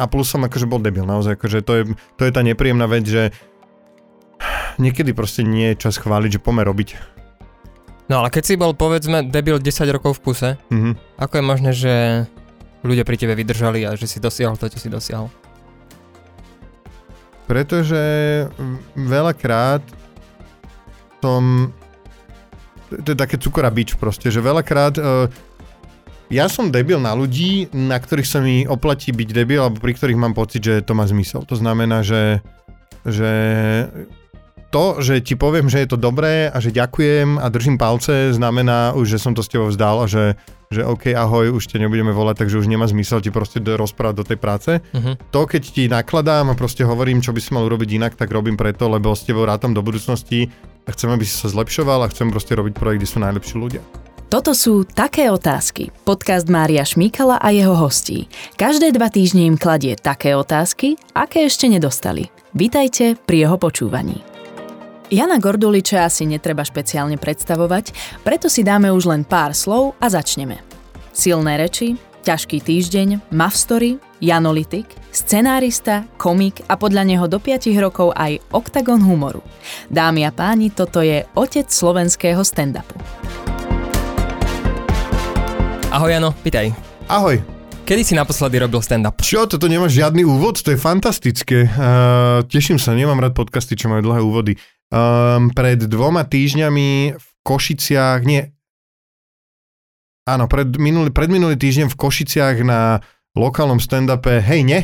a plus som akože bol debil, naozaj, akože to je, to je tá nepríjemná vec, že niekedy proste nie je čas chváliť, že pomer robiť. No ale keď si bol, povedzme, debil 10 rokov v kuse, Mhm. ako je možné, že ľudia pri tebe vydržali a že si dosiahol to, čo si dosiahol? Pretože veľakrát som... To je také cukor a bič proste, že veľakrát... Uh, ja som debil na ľudí, na ktorých sa mi oplatí byť debil, alebo pri ktorých mám pocit, že to má zmysel. To znamená, že, že to, že ti poviem, že je to dobré a že ďakujem a držím palce, znamená už, že som to s tebou vzdal a že, že OK, ahoj, už ťa nebudeme volať, takže už nemá zmysel ti proste rozprávať do tej práce. Mhm. To, keď ti nakladám a proste hovorím, čo by si mal urobiť inak, tak robím preto, lebo s tebou rátam do budúcnosti a chcem, aby si sa zlepšoval a chcem proste robiť projekt, kde sú najlepší ľudia. Toto sú Také otázky. Podcast Mária Šmíkala a jeho hostí. Každé dva týždne im kladie také otázky, aké ešte nedostali. Vítajte pri jeho počúvaní. Jana Gorduliča asi netreba špeciálne predstavovať, preto si dáme už len pár slov a začneme. Silné reči, ťažký týždeň, Mavstory, Janolitik, scenárista, komik a podľa neho do 5 rokov aj oktagon humoru. Dámy a páni, toto je otec slovenského stand-upu. Ahoj Jano, pýtaj. Ahoj, Kedy si naposledy robil stand-up? čo, toto nemáš žiadny úvod? To je fantastické. Uh, teším sa, nemám rád podcasty, čo majú dlhé úvody. Um, pred dvoma týždňami v Košiciach, nie, áno, pred minulý, pred minulý týždeň v Košiciach na lokálnom stand-upe Hej, ne?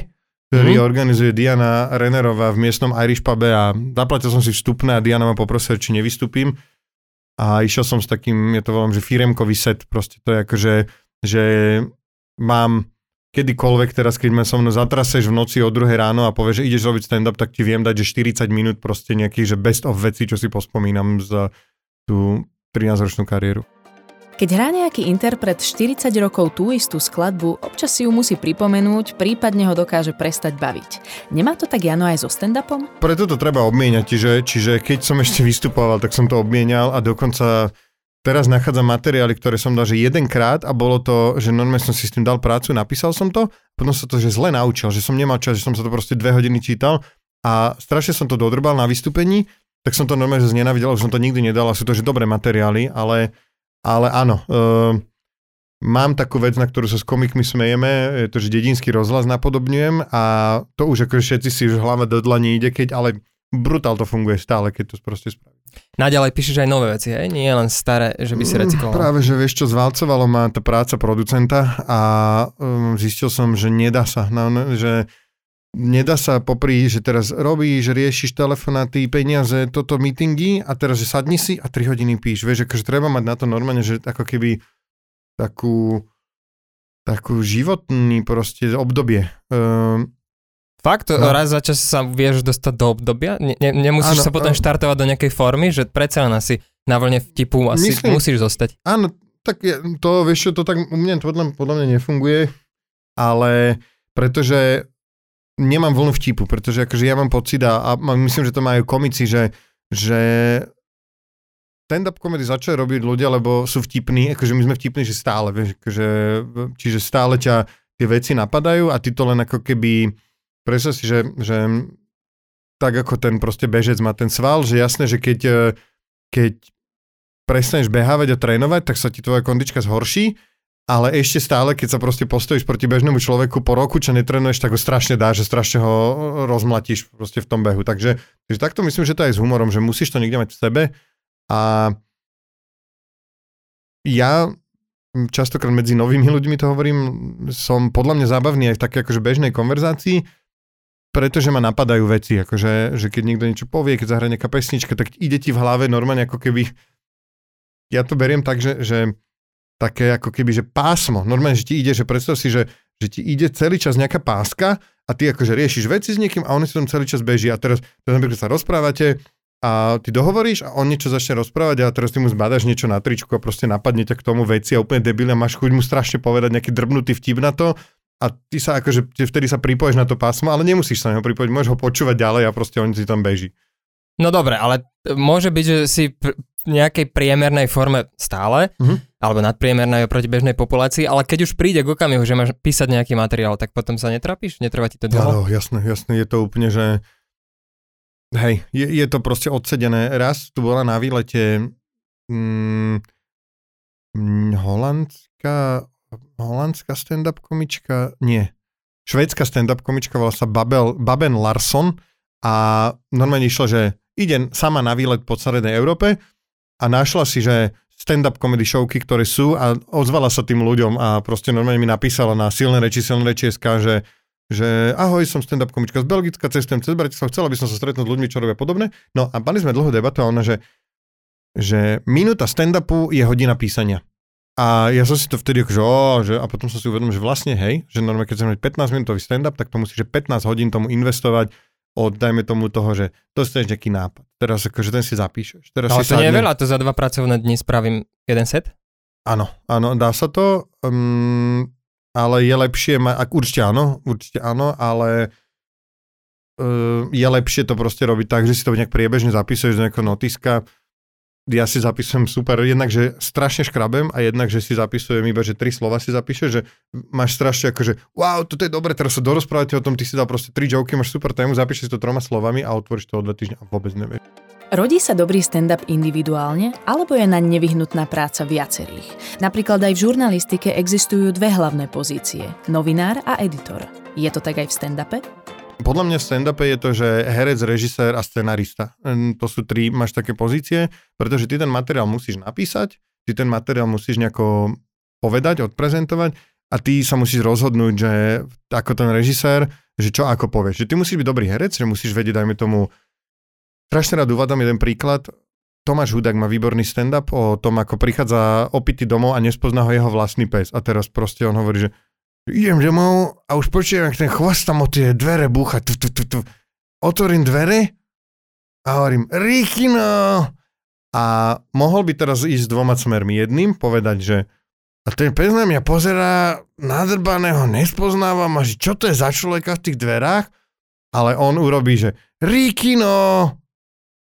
ktorý Mhm. organizuje Diana Rennerová v miestnom Irish pube a zaplatil som si vstupné a Diana ma poprosila, či nevystúpim. A išiel som s takým, ja to volám, že firemkový set, proste to je ako, že, že mám kedykoľvek teraz, keď ma so mnou zatraseš v noci o druhé ráno a povieš, že ideš robiť stand-up, tak ti viem dať, že 40 minút proste nejakých, že best of veci, čo si pospomínam za tú 13-ročnú kariéru. Keď hrá nejaký interpret 40 rokov tú istú skladbu, občas si ju musí pripomenúť, prípadne ho dokáže prestať baviť. Nemá to tak Jano aj so stand-upom? Preto to treba obmieniať, čiže, čiže keď som ešte vystupoval, tak som to obmienial a dokonca teraz nachádzam materiály, ktoré som dal, že jedenkrát a bolo to, že normálne som si s tým dal prácu, napísal som to, potom sa to že zle naučil, že som nemal čas, že som sa to proste dve hodiny čítal a strašne som to dodrbal na vystúpení, tak som to normálne že znenavidel, že som to nikdy nedal a sú to že dobré materiály, ale, ale áno, uh, mám takú vec, na ktorú sa s komikmi smejeme, je to, že dedinský rozhlas napodobňujem a to už ako všetci si už hlava do dlani ide, keď ale brutál to funguje stále, keď to proste spraví. Naďalej píšeš aj nové veci, hej? Nie len staré, že by si Mm, recykloval. Práve, že vieš čo, zvalcovalo ma tá práca producenta a um, zistil som, že nedá sa, no, že nedá sa popri, že teraz robíš, riešiš telefonáty, peniaze, toto meetingy a teraz, že sadni si a 3 hodiny píš. Vieš, akože treba mať na to normálne, že ako keby takú takú životný proste obdobie. Um, Fakt? No. Raz za čas sa vieš dostať do obdobia? Ne, ne, nemusíš Áno, sa potom áno. štartovať do nejakej formy, že predsa len asi na vlne vtipu asi Myslím- musíš zostať. Áno, tak to, vieš čo, to tak u mňa podľa, podľa mňa nefunguje, ale pretože nemám vlnu vtipu, pretože akože ja mám pocit a, a myslím, že to majú komici, že, že stand-up komedy začali robiť ľudia, lebo sú vtipní, akože my sme vtipní, že stále, vieš, akože, čiže stále ťa tie veci napadajú a ty to len ako keby, predstav si, že, že tak ako ten proste bežec má ten sval, že jasné, že keď, keď prestaneš behávať a trénovať, tak sa ti tvoja kondička zhorší, ale ešte stále, keď sa proste postojíš proti bežnému človeku po roku, čo netrenuješ, tak ho strašne dá, že strašne ho rozmlatíš proste v tom behu. Takže, takže takto myslím, že to aj s humorom, že musíš to niekde mať v sebe a ja častokrát medzi novými ľuďmi to hovorím, som podľa mňa zábavný aj v takej akože bežnej konverzácii, pretože ma napadajú veci, akože, že keď niekto niečo povie, keď zahra nejaká pesnička, tak ide ti v hlave normálne ako keby, ja to beriem tak, že, že také ako keby, že pásmo, normálne, že ti ide, že predstav si, že, že ti ide celý čas nejaká páska a ty akože riešiš veci s niekým a on si tam celý čas beží a teraz, teraz napríklad sa rozprávate a ty dohovoríš a on niečo začne rozprávať a teraz ty mu zbadaš niečo na tričku a proste napadne ťa k tomu veci a úplne debilne máš chuť mu strašne povedať nejaký drbnutý vtip na to a ty sa akože, vtedy sa pripoješ na to pásmo, ale nemusíš sa na neho pripojiť, môžeš ho počúvať ďalej a proste on si tam beží. No dobre, ale môže byť, že si nejakej priemernej forme stále, Mhm. alebo nadpriemernej oproti bežnej populácii, ale keď už príde k okamihu, že máš písať nejaký materiál, tak potom sa netrapíš? Netrvá ti to dlho? Áno, jasné, jasné, je to úplne, že hej, je, je to proste odsedené. Raz tu bola na výlete mm, holandská, holandská stand-up komička, nie, švédska stand-up komička, volá sa Babel, Baben Larsson a normálne išlo, že ide sama na výlet po celej Európe a našla si, že stand-up comedy showky, ktoré sú a ozvala sa tým ľuďom a proste normálne mi napísala na silné reči, silné reči SK, že, že ahoj, som stand-up komička z Belgicka, cestujem cez Bratislav, chcela by som sa stretnúť s ľuďmi, čo robia podobne. No a mali sme dlhú debatu a ona, že, že minúta stand-upu je hodina písania. A ja som si to vtedy akože, ó, že, a potom som si uvedomil, že vlastne hej, že normálne keď chcem mať 15 minútový stand-up, tak to musíš že 15 hodín tomu investovať od, dajme tomu toho, že dostaneš nejaký nápad. Teraz akože ten si zapíšeš. Teraz Ale si to nie je sadne- veľa, to za dva pracovné dni spravím jeden set? Áno, áno, dá sa to, um, ale je lepšie, ma, ak, určite áno, určite áno, ale uh, je lepšie to proste robiť tak, že si to nejak priebežne zapisuješ do nejakého notiska. Ja si zapisujem super, jednak, že strašne škrabem a jednak, že si zapisujem iba, že tri slova si zapíšeš, že máš strašne ako, že wow, toto je dobre, teraz sa dorozprávate o tom, ty si dal proste tri joky, máš super tému, zapíšeš si to troma slovami a otvoríš to o dva týždne a vôbec nevieš. Rodí sa dobrý stand-up individuálne, alebo je na nevyhnutná práca viacerých? Napríklad aj v žurnalistike existujú dve hlavné pozície, novinár a editor. Je to tak aj v stand-upe? Podľa mňa v stand-upe je to, že herec, režisér a scenarista. Hm, To sú tri, máš také pozície, pretože ty ten materiál musíš napísať, ty ten materiál musíš nejako povedať, odprezentovať a ty sa musíš rozhodnúť, že ako ten režisér, že čo ako povieš. Že ty musíš byť dobrý herec, že musíš vedieť, dajme tomu, strašne rád uvádzam jeden príklad, Tomáš Hudák má výborný stand-up o tom, ako prichádza opity domov a nespozná ho jeho vlastný pes. A teraz proste on hovorí, že idem domov a už počujem, ak ten chvost tam o tie dvere búcha. Tu, tu, tu, tu. Otvorím dvere a hovorím, Rikino! A mohol by teraz ísť dvoma smermi. Jedným povedať, že a ten pes na mňa pozerá nadrbaného, nespoznávam a že čo to je za človeka v tých dverách? Ale on urobí, že Rikino!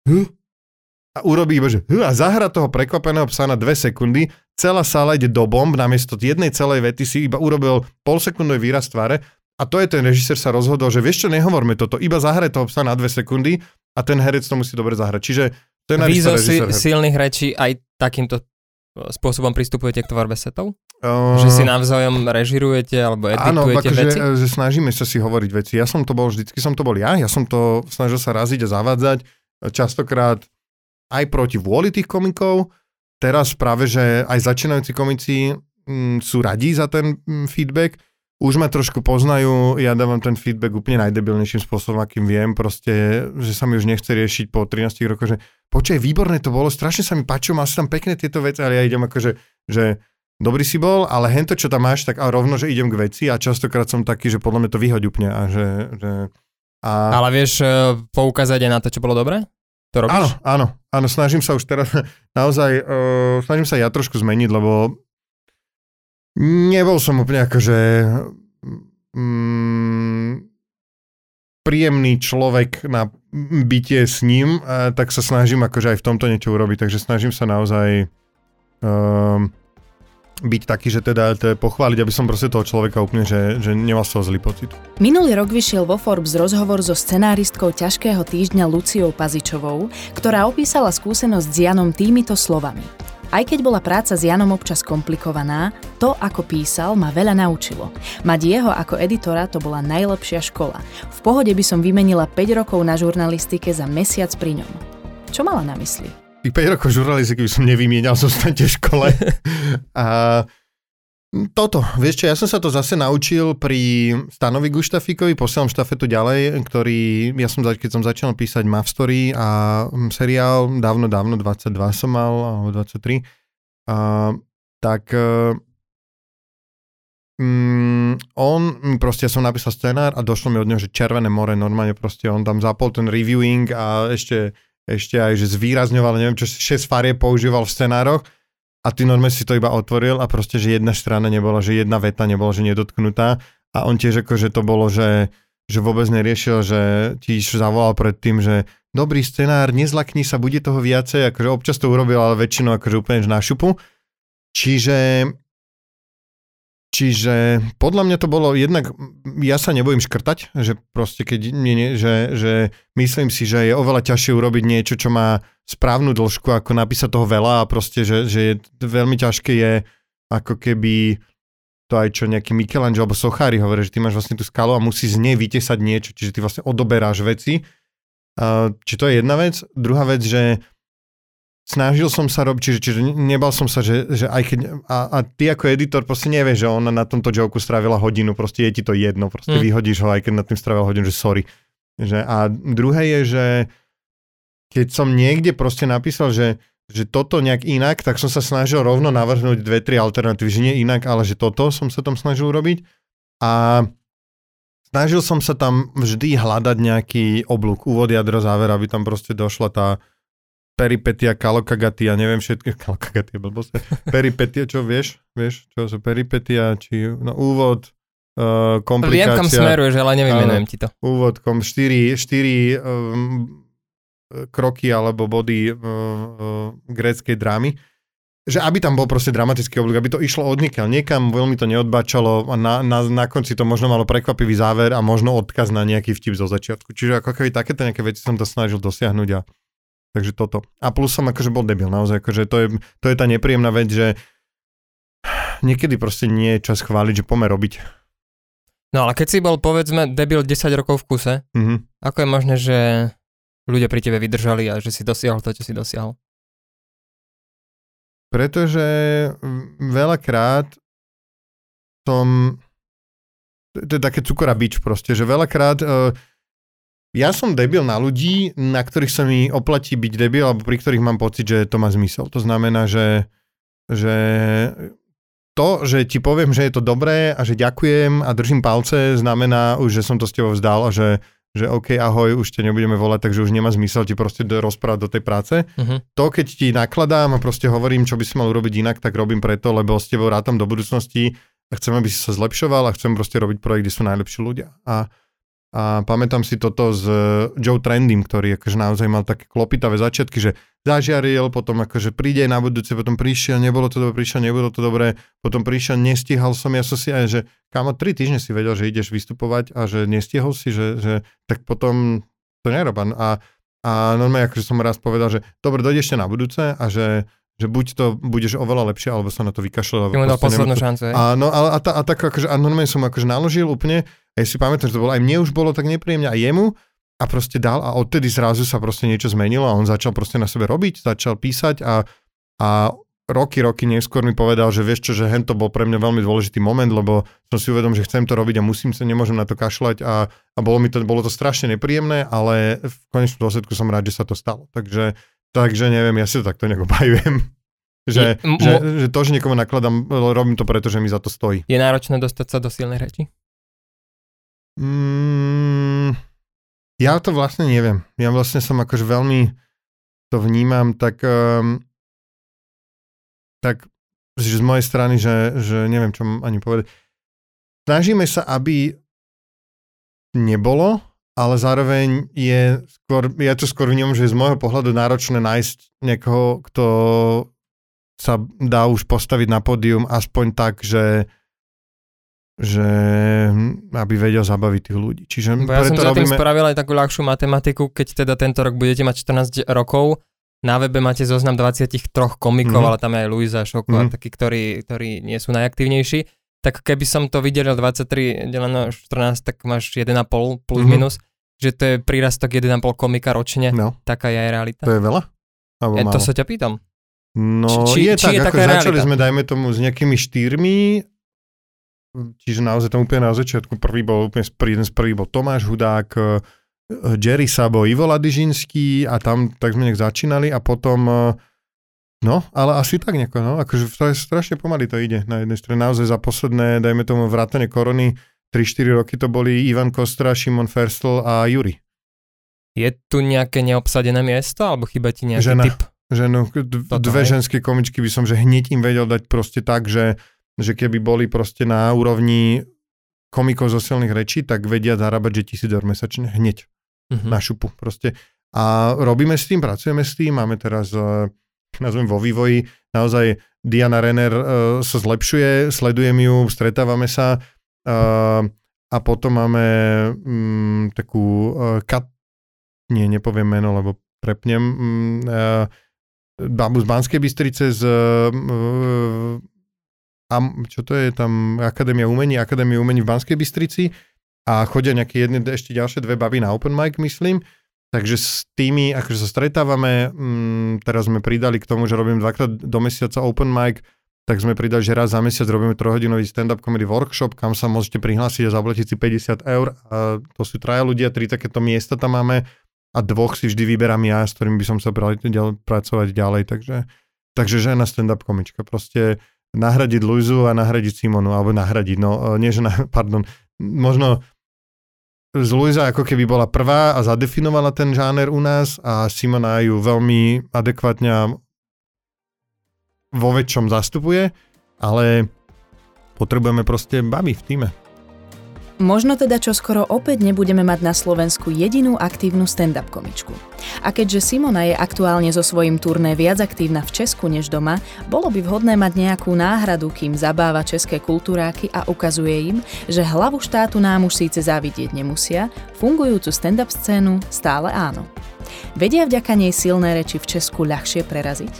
Hm? A urobí iba, že a zahra toho prekvapeného psa na dve sekundy, celá sála ide do bomb, namiesto jednej celej vety si iba urobil polsekundový výraz tváre a to je ten režisér sa rozhodol, že vieš čo, nehovorme toto, iba zahraj toho psa na dve sekundy a ten herec to musí dobre zahrať. Čiže zo si, silných rečí aj takýmto e, spôsobom pristupujete k tvorbe setov? Uh, Že si navzájom režirujete alebo Áno, editujete akože, veci? že snažíme sa si hovoriť veci. Ja som to bol, vždycky som to bol ja, ja som to snažil sa raziť a zavádzať, častokrát aj proti vôli tých komikov. Teraz práve, že aj začínajúci komici mm, sú radí za ten mm, feedback. Už ma trošku poznajú, ja dávam ten feedback úplne najdebilnejším spôsobom, akým viem, proste, že sa mi už nechce riešiť po 13 rokoch, že počkaj, výborné to bolo, strašne sa mi páčilo, si tam pekné tieto veci, ale ja idem akože, že dobrý si bol, ale hento, čo tam máš, tak a rovno, že idem k veci a častokrát som taký, že podľa mňa to vyhoď úplne a že, že a... Ale vieš e, poukázať aj na to, čo bolo dobré? To robíš? Áno, áno, áno, snažím sa už teraz, naozaj, uh, snažím sa ja trošku zmeniť, lebo nebol som úplne akože mm, príjemný človek na bytie s ním, a tak sa snažím akože aj v tomto niečo urobiť, takže snažím sa naozaj um, byť taký, že teda, teda pochváliť, aby som proste toho človeka úplne, že, že nemal z toho zlý pocit. Minulý rok vyšiel vo Forbes rozhovor so scenáristkou ťažkého týždňa Luciou Pazičovou, ktorá opísala skúsenosť s Janom týmito slovami. Aj keď bola práca s Janom občas komplikovaná, to, ako písal, ma veľa naučilo. Mať jeho ako editora to bola najlepšia škola. V pohode by som vymenila 5 rokov na žurnalistike za mesiac pri ňom. Čo mala na mysli? Tých 5 rokov žurnalistiky by som nevymienial, zostaňte v škole. a toto, vieš čo, ja som sa to zase naučil pri Stanovi Guštafíkovi, posielam štafetu ďalej, ktorý, ja som, keď som začal písať Mav Story a mm, seriál, dávno, dávno, 22 som mal, alebo 23, a, tak mm, on, proste, som napísal scenár a došlo mi od neho, že Červené more, normálne proste on tam zapol ten reviewing a ešte ešte aj, že zvýrazňoval, neviem čo, 6 farie používal v scenároch a ty normálne si to iba otvoril a proste, že jedna strana nebola, že jedna veta nebola, že nedotknutá a on tiež ako, že to bolo, že, že vôbec neriešil, že ti zavolal predtým, že dobrý scenár, nezlakni sa, bude toho viacej, akože občas to urobil, ale väčšinou akože úplne na šupu. Čiže Čiže podľa mňa to bolo jednak, ja sa nebojím škrtať, že proste keď, nie, nie, že, že myslím si, že je oveľa ťažšie urobiť niečo, čo má správnu dĺžku, ako napísať toho veľa a proste, že, že je, veľmi ťažké je ako keby to aj čo nejaký Michelangelo alebo Sochári hovorí, že ty máš vlastne tú skalu a musí z nej vytesať niečo, čiže ty vlastne odoberáš veci. Či to je jedna vec. Druhá vec, že snažil som sa robiť, čiže, čiže nebal som sa, že, že aj keď, a, a ty ako editor proste nevieš, že ona na tomto joku strávila hodinu, proste je ti to jedno, proste mm. vyhodíš ho, aj keď na tým strávila hodinu, že sorry. Že, a druhé je, že keď som niekde proste napísal, že, že toto nejak inak, tak som sa snažil rovno navrhnúť dve, tri alternatívy, že nie inak, ale že toto som sa tam snažil urobiť. A snažil som sa tam vždy hľadať nejaký oblúk, úvod, jadro, záver, aby tam proste došla tá, peripetia, kalokagatia, neviem všetky, kalokagatia, blbosť, peripetia, čo vieš, vieš, čo sú peripetia, či no, úvod, uh, komplikácia. Viem, kam smeruješ, ale nevymenujem ti to. Úvod, kom, štyri, štyri um, kroky alebo body uh, uh, gréckej drámy, že aby tam bol proste dramatický oblik, aby to išlo od nikiaľ niekam, veľmi to neodbačalo a na, na, na konci to možno malo prekvapivý záver a možno odkaz na nejaký vtip zo začiatku. Čiže ako keby takéto nejaké veci som to snažil dosiahnuť a Takže toto. A plus som akože bol debil, naozaj, akože to je, to je tá nepríjemná vec, že niekedy proste nie je čas chváliť, že pomer robiť. No ale keď si bol, povedzme, debil 10 rokov v kuse, mm-hmm. ako je možné, že ľudia pri tebe vydržali a že si dosiahol to, čo si dosiahol? Pretože veľakrát som... To je také cukora bič proste, že veľakrát... Uh, ja som debil na ľudí, na ktorých sa mi oplatí byť debil, alebo pri ktorých mám pocit, že to má zmysel. To znamená, že, že to, že ti poviem, že je to dobré a že ďakujem a držím palce, znamená už, že som to s tebou vzdal a že, že OK, ahoj, už ťa nebudeme volať, takže už nemá zmysel ti proste rozprávať do tej práce. Uh-huh. To, keď ti nakladám a proste hovorím, čo by si mal urobiť inak, tak robím preto, lebo s tebou rátam do budúcnosti a chcem, aby si sa zlepšoval a chcem proste robiť projekt, kde sú najlepší ľudia. A a pamätám si toto s e, Joe Trendym, ktorý akože naozaj mal také klopitavé začiatky, že zažiaril, potom akože príde na budúce, potom prišiel, nebolo to dobré, prišiel, nebolo to dobré, potom prišiel, nestihal som, ja som si aj, že kámo, tri týždne si vedel, že ideš vystupovať a že nestihol si, že, že tak potom to nerob. A, a normálne akože som raz povedal, že dobre, dojde ešte na budúce a že že buď to budeš oveľa lepšie, alebo sa na to vykašľal. Ty mu dal poslednú šancu, A, no, a, a, a, a tak akože, a normálne som akože naložil úplne, a ja si pamätám, že to bolo, aj mne už bolo tak nepríjemne, a jemu, a proste dal, a odtedy zrazu sa proste niečo zmenilo a on začal proste na sebe robiť, začal písať a, a roky, roky neskôr mi povedal, že vieš čo, že hen to bol pre mňa veľmi dôležitý moment, lebo som si uvedom, že chcem to robiť a musím sa, nemôžem na to kašľať a, a bolo mi to, bolo to strašne nepríjemné, ale v konečnom dôsledku som rád, že sa to stalo. Takže, takže neviem, ja si to takto nekopajujem. Že, je, že, že to, že niekomu nakladám, robím to preto, že mi za to stojí. Je náročné dostať sa do silnej reči? Mm, ja to vlastne neviem. Ja vlastne som akože veľmi to vnímam tak, um, tak že z mojej strany, že, že neviem, čo ani povedať. Snažíme sa, aby nebolo, ale zároveň je skôr, ja to skôr vnímam, že je z môjho pohľadu náročné nájsť niekoho, kto sa dá už postaviť na pódium aspoň tak, že že aby vedel zabaviť tých ľudí. Čiže Bo ja som za robíme... tým spravil aj takú ľahšiu matematiku, keď teda tento rok budete mať 14 rokov, na webe máte zoznam 23 komikov, mm-hmm. ale tam je aj Luisa Šoko mm-hmm. a takí, ktorí, ktorí nie sú najaktívnejší. Tak keby som to vydelil 23 deleno 14, tak máš 1,5 plus mm-hmm. minus, že to je prírastok 1,5 komika ročne. No. Taká je aj realita. To je veľa? Alebo e, to sa ťa pýtam. No či, je či tak, je ako začali realita? sme, dajme tomu, s nejakými štyrmi, čiže naozaj tam úplne na začiatku prvý bol, úplne jeden z prvých bol Tomáš Hudák, e, Jerry Sabo, Ivo Ladyžinský a tam tak sme nech začínali a potom e, No, ale asi tak nejako, no, akože to je strašne pomaly to ide na jednej strane. Naozaj za posledné, dajme tomu vrátane korony, 3-4 roky to boli Ivan Kostra, Šimon Ferstl a Juri. Je tu nejaké neobsadené miesto, alebo chyba ti nejaký Žena. typ? Že no, dve ženské komičky by som, že hneď im vedel dať proste tak, že, že keby boli proste na úrovni komikov zo silných rečí, tak vedia zarábať, že tisíc eur mesačne hneď uh-huh. na šupu proste. A robíme s tým, pracujeme s tým, máme teraz, uh, nazvem vo vývoji, naozaj Diana Renner uh, sa zlepšuje, sledujem ju, stretávame sa uh, a potom máme um, takú uh, kat, nie, nepoviem meno, lebo prepnem, um, uh, babu z Banskej Bystrice z uh, am, čo to je tam, Akadémia umení, Akadémia umení v Banskej Bystrici a chodia nejaké jedné, ešte ďalšie dve baby na open mic, myslím. Takže s tými, akože sa stretávame, mm, teraz sme pridali k tomu, že robím dvakrát do mesiaca open mic, tak sme pridali, že raz za mesiac robíme trojhodinový stand-up comedy workshop, kam sa môžete prihlásiť a zaplatiť si 50 eur. A to sú traja ľudia, tri takéto miesta tam máme a dvoch si vždy vyberám ja, s ktorým by som sa pracovať ďalej. Takže, takže žena stand-up komička. Proste nahradiť Luizu a nahradiť Simonu, alebo nahradiť, no nie, že na, pardon, možno z Luisa ako keby bola prvá a zadefinovala ten žáner u nás a Simona ju veľmi adekvátne vo väčšom zastupuje, ale potrebujeme proste baby v týme. Možno teda čo skoro opäť nebudeme mať na Slovensku jedinú aktívnu stand-up komičku. A keďže Simona je aktuálne so svojím turné viac aktívna v Česku než doma, bolo by vhodné mať nejakú náhradu, kým zabáva české kultúráky a ukazuje im, že hlavu štátu nám už síce závidieť nemusia, fungujúcu stand-up scénu stále áno. Vedia vďaka nej silné reči v Česku ľahšie preraziť?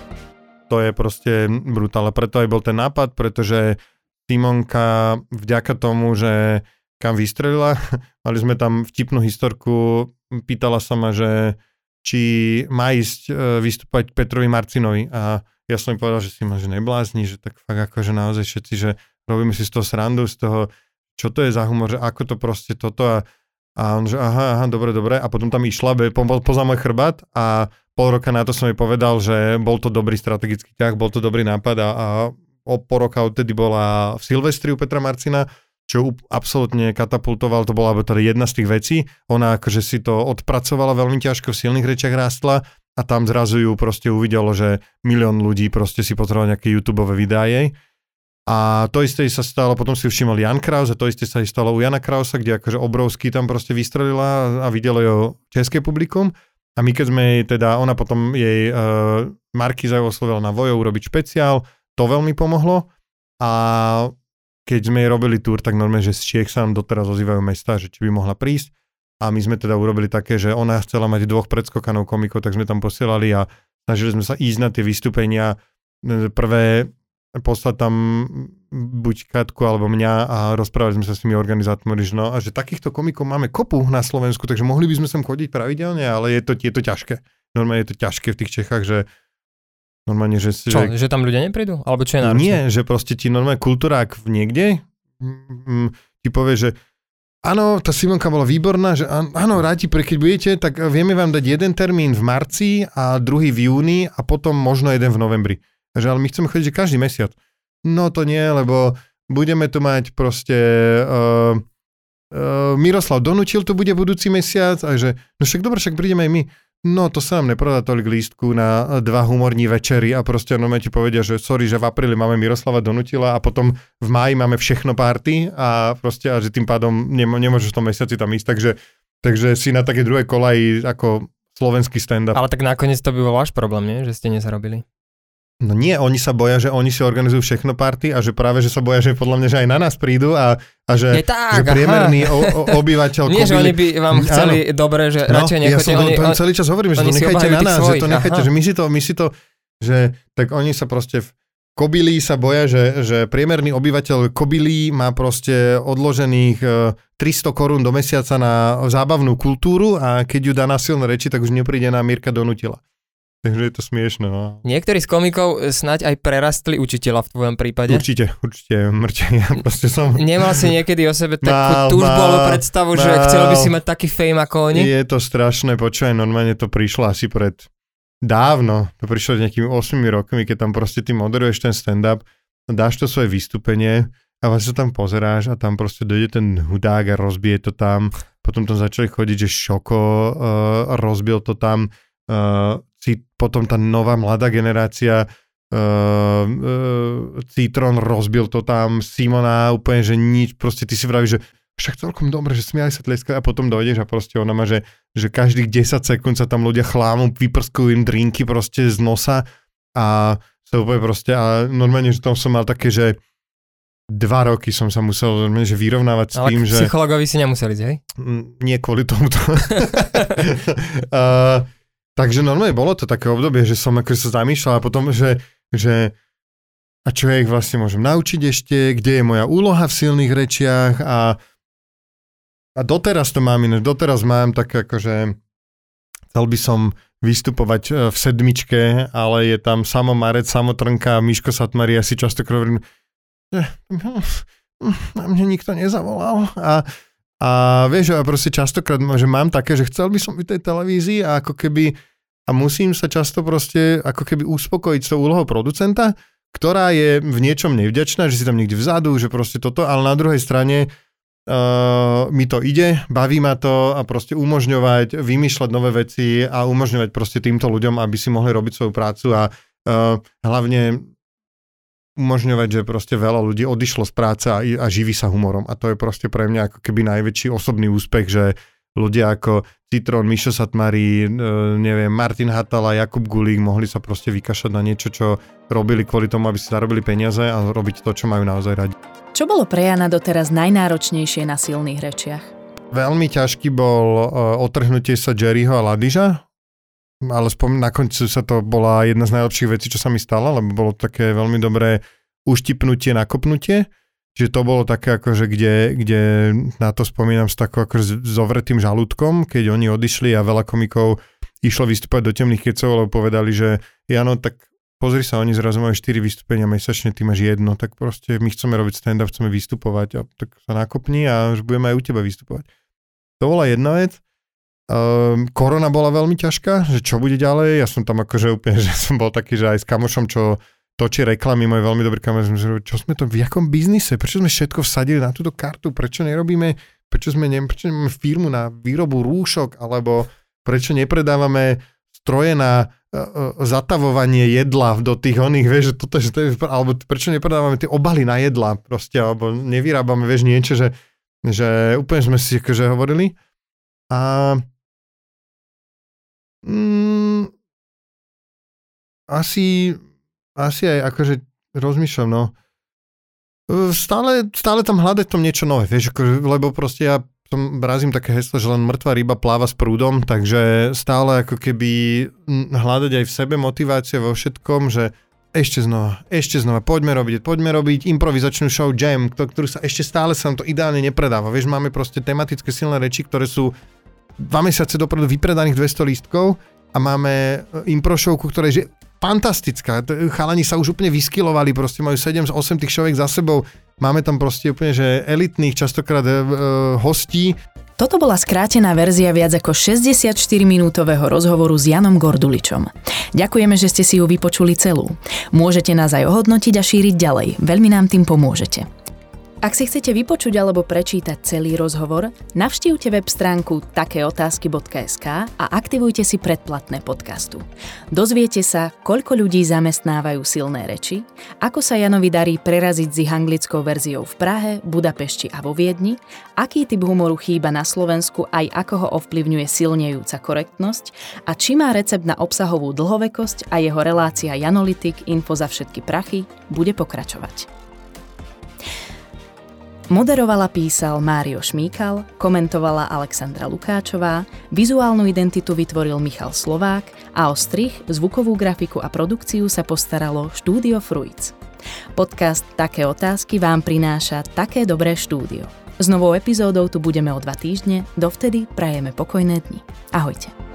To je proste brutálne, preto aj bol ten nápad, pretože Simonka vďaka tomu, že kam vystrelila. Mali sme tam vtipnú historku, pýtala sa ma, že či má ísť e, vystúpať Petrovi Marcinovi. A ja som im povedal, že si ma že neblázni, že tak fakt akože naozaj všetci, že robíme si z toho srandu, z toho, čo to je za humor, že ako to proste toto a, a on, že aha, aha, dobre, dobre. A potom tam išla, po, poza môj chrbát a pol roka na to som jej povedal, že bol to dobrý strategický ťah, bol to dobrý nápad a, a o pol roka odtedy bola v Silvestri u Petra Marcina čo absolútne katapultoval, to bola teda jedna z tých vecí. Ona akože si to odpracovala veľmi ťažko, v silných rečiach rástla a tam zrazu ju proste uvidelo, že milión ľudí proste si potreboval nejaké YouTube videá jej. A to isté sa stalo, potom si všimol Jan Kraus a to isté sa stalo u Jana Krausa, kde akože obrovský tam proste vystrelila a videlo jo české publikum. A my keď sme jej teda, ona potom jej uh, Markiza oslovila na Vojo urobiť špeciál, to veľmi pomohlo. A keď sme jej robili túr, tak normálne, že z Čiech sa nám doteraz ozývajú mesta, že či by mohla prísť. A my sme teda urobili také, že ona chcela mať dvoch predskokanov komikov, tak sme tam posielali a snažili sme sa ísť na tie vystúpenia. Prvé poslať tam buď Katku alebo mňa a rozprávali sme sa s tými organizátormi, že no, a že takýchto komikov máme kopu na Slovensku, takže mohli by sme sem chodiť pravidelne, ale je to, je to ťažké. Normálne je to ťažké v tých Čechách, že Normálne, že... Čo, že, že tam ľudia neprídu? Alebo čo je náročné? Nie, že proste ti normálne kultúrák niekde mm, ti povie, že áno, tá Simonka bola výborná, že áno, rádi, keď budete, tak vieme vám dať jeden termín v marci a druhý v júni a potom možno jeden v novembri. Že ale my chceme chodiť že každý mesiac. No to nie, lebo budeme tu mať proste... Uh, uh, Miroslav Donutil tu bude budúci mesiac a že no však dobre, však prídeme aj my. No to sa nám neprodá tolik lístku na dva humorní večery a proste no ti povedia, že sorry, že v apríli máme Miroslava Donutila a potom v máji máme všechno party a proste a že tým pádom nem- nemôžeš v tom mesiaci tam ísť, takže, takže si na také druhé kolaji ako slovenský stand-up. Ale tak nakoniec to by bol váš problém, nie? Že ste nezarobili. No nie, oni sa boja, že oni si organizujú všechno party a že práve, že sa boja, že podľa mňa, že aj na nás prídu a, a že, tak, že priemerný o, o, obyvateľ Nie, že oni by vám chceli áno. dobre, že no, radšej nechoďte. Ja som oni, to, celý čas hovorím, že to nechajte na nás, svojich, že to nechajte, aha. že my si to, my si to, že tak oni sa proste v Kobilí sa boja, že, že priemerný obyvateľ Kobilí má proste odložených 300 e, korún do mesiaca na zábavnú kultúru a keď ju dá na silné reči, tak už nepríde na Mirka Donutila. Takže je to smiešne. No. Niektorí z komikov snáď aj prerastli učiteľa v tvojom prípade. Určite, určite, mŕte. Ja proste som... Nemal si niekedy o sebe takú túžbu alebo predstavu, mal. že chcel by si mať taký fame ako oni? Je to strašné, počúvaj, normálne to prišlo asi pred dávno, to prišlo nejakými 8 rokmi, keď tam proste ty moderuješ ten stand-up, dáš to svoje vystúpenie a vlastne sa tam pozeráš a tam proste dojde ten hudák a rozbije to tam. Potom tam začali chodiť, že Šoko uh, rozbil to tam. Uh, si potom tá nová mladá generácia uh, uh, Citron rozbil to tam, Simona úplne, že nič, proste ty si vravíš, že však celkom dobre, že smiali sa tleskajú a potom dojdeš a proste ona má, že, že každých 10 sekúnd sa tam ľudia chlámu, vyprskujú im drinky proste z nosa a sa úplne proste a normálne, že tam som mal také, že dva roky som sa musel normálne, že vyrovnávať s tým, že... psychologovi si nemuseli, hej? Mm, nie kvôli tomuto. uh, takže normálne bolo to také obdobie, že som akože sa zamýšľal a potom, že, že a čo ja ich vlastne môžem naučiť ešte, kde je moja úloha v silných rečiach a a doteraz to mám iné, doteraz mám tak akože chcel by som vystupovať e, v sedmičke, ale je tam Samo Marec, Samo Trnka, Miško Satmari, ja si často hovorím, na mne nikto nezavolal. A, a vieš, ja proste častokrát, že mám také, že chcel by som byť tej televízii a ako keby a musím sa často proste ako keby uspokojiť s tou úlohou producenta, ktorá je v niečom nevďačná, že si tam niekde vzadu, že proste toto, ale na druhej strane uh, mi to ide, baví ma to a proste umožňovať, vymýšľať nové veci a umožňovať proste týmto ľuďom, aby si mohli robiť svoju prácu a uh, hlavne umožňovať, že proste veľa ľudí odišlo z práce a, a živí sa humorom. A to je proste pre mňa ako keby najväčší osobný úspech, že ľudia ako Citron, Mišo Satmari, uh, neviem, Martin Hatala, Jakub Gulík mohli sa proste vykašať na niečo, čo robili kvôli tomu, aby si zarobili peniaze a robiť to, čo majú naozaj radi. Čo bolo pre Jana doteraz najnáročnejšie na silných rečiach? Veľmi ťažký bol uh, otrhnutie sa Jerryho a Ladiža, ale spom- na konci sa to bola jedna z najlepších vecí, čo sa mi stala, lebo bolo také veľmi dobré uštipnutie, nakopnutie. Čiže to bolo také akože, kde, kde na to spomínam s takou akože zovretým žalúdkom, keď oni odišli a veľa komikov išlo vystúpať do temných kecov, lebo povedali, že Jano, tak pozri sa, oni zrazu majú 4 vystúpenia mesačne, ty máš jedno, tak proste my chceme robiť stand-up, chceme vystupovať a tak sa nakopni a už budeme aj u teba vystupovať. To bola jedna vec. Um, korona bola veľmi ťažká, že čo bude ďalej, ja som tam akože úplne, že som bol taký, že aj s kamošom, čo točí reklamy, môj veľmi dobrý kamoš, že čo sme to, v jakom biznise, prečo sme všetko vsadili na túto kartu, prečo nerobíme, prečo sme, neviem, prečo nemáme firmu na výrobu rúšok, alebo prečo nepredávame stroje na zatavovanie jedla do tých oných, vieš, že toto, že to je, alebo prečo nepredávame tie obaly na jedla proste, alebo nevyrábame, vieš, niečo, že, že úplne sme si akože hovorili. A mm, asi, asi aj akože rozmýšľam, no. Stále, stále tam hľadať tom niečo nové, vieš, akože, lebo proste ja tom brazím také heslo, že len mŕtva ryba pláva s prúdom, takže stále ako keby hľadať aj v sebe motiváciu vo všetkom, že ešte znova, ešte znova, poďme robiť, poďme robiť improvizačnú show Jam, ktorú sa ešte stále sa to ideálne nepredáva. Vieš, máme proste tematické silné reči, ktoré sú dva mesiace dopredu vypredaných 200 lístkov a máme e, impro show, ktoré je fantastická. Chalani sa už úplne vyskylovali, proste majú 7-8 tých šoviek za sebou Máme tam proste úplne, že elitných častokrát e, hostí. Toto bola skrátená verzia viac ako 64-minútového rozhovoru s Janom Gorduličom. Ďakujeme, že ste si ju vypočuli celú. Môžete nás aj ohodnotiť a šíriť ďalej. Veľmi nám tým pomôžete. Ak si chcete vypočuť alebo prečítať celý rozhovor, navštívte web stránku takéotázky.sk a aktivujte si predplatné podcastu. Dozviete sa, koľko ľudí zamestnávajú silné reči, ako sa Janovi darí preraziť s ich anglickou verziou v Prahe, Budapešti a vo Viedni, aký typ humoru chýba na Slovensku aj ako ho ovplyvňuje silnejúca korektnosť a či má recept na obsahovú dlhovekosť a jeho relácia Janolitik Info za všetky prachy bude pokračovať. Moderovala písal Mário Šmíkal, komentovala Alexandra Lukáčová, vizuálnu identitu vytvoril Michal Slovák a o strich, zvukovú grafiku a produkciu sa postaralo Štúdio Fruits. Podcast Také otázky vám prináša také dobré štúdio. S novou epizódou tu budeme o dva týždne, dovtedy prajeme pokojné dni. Ahojte.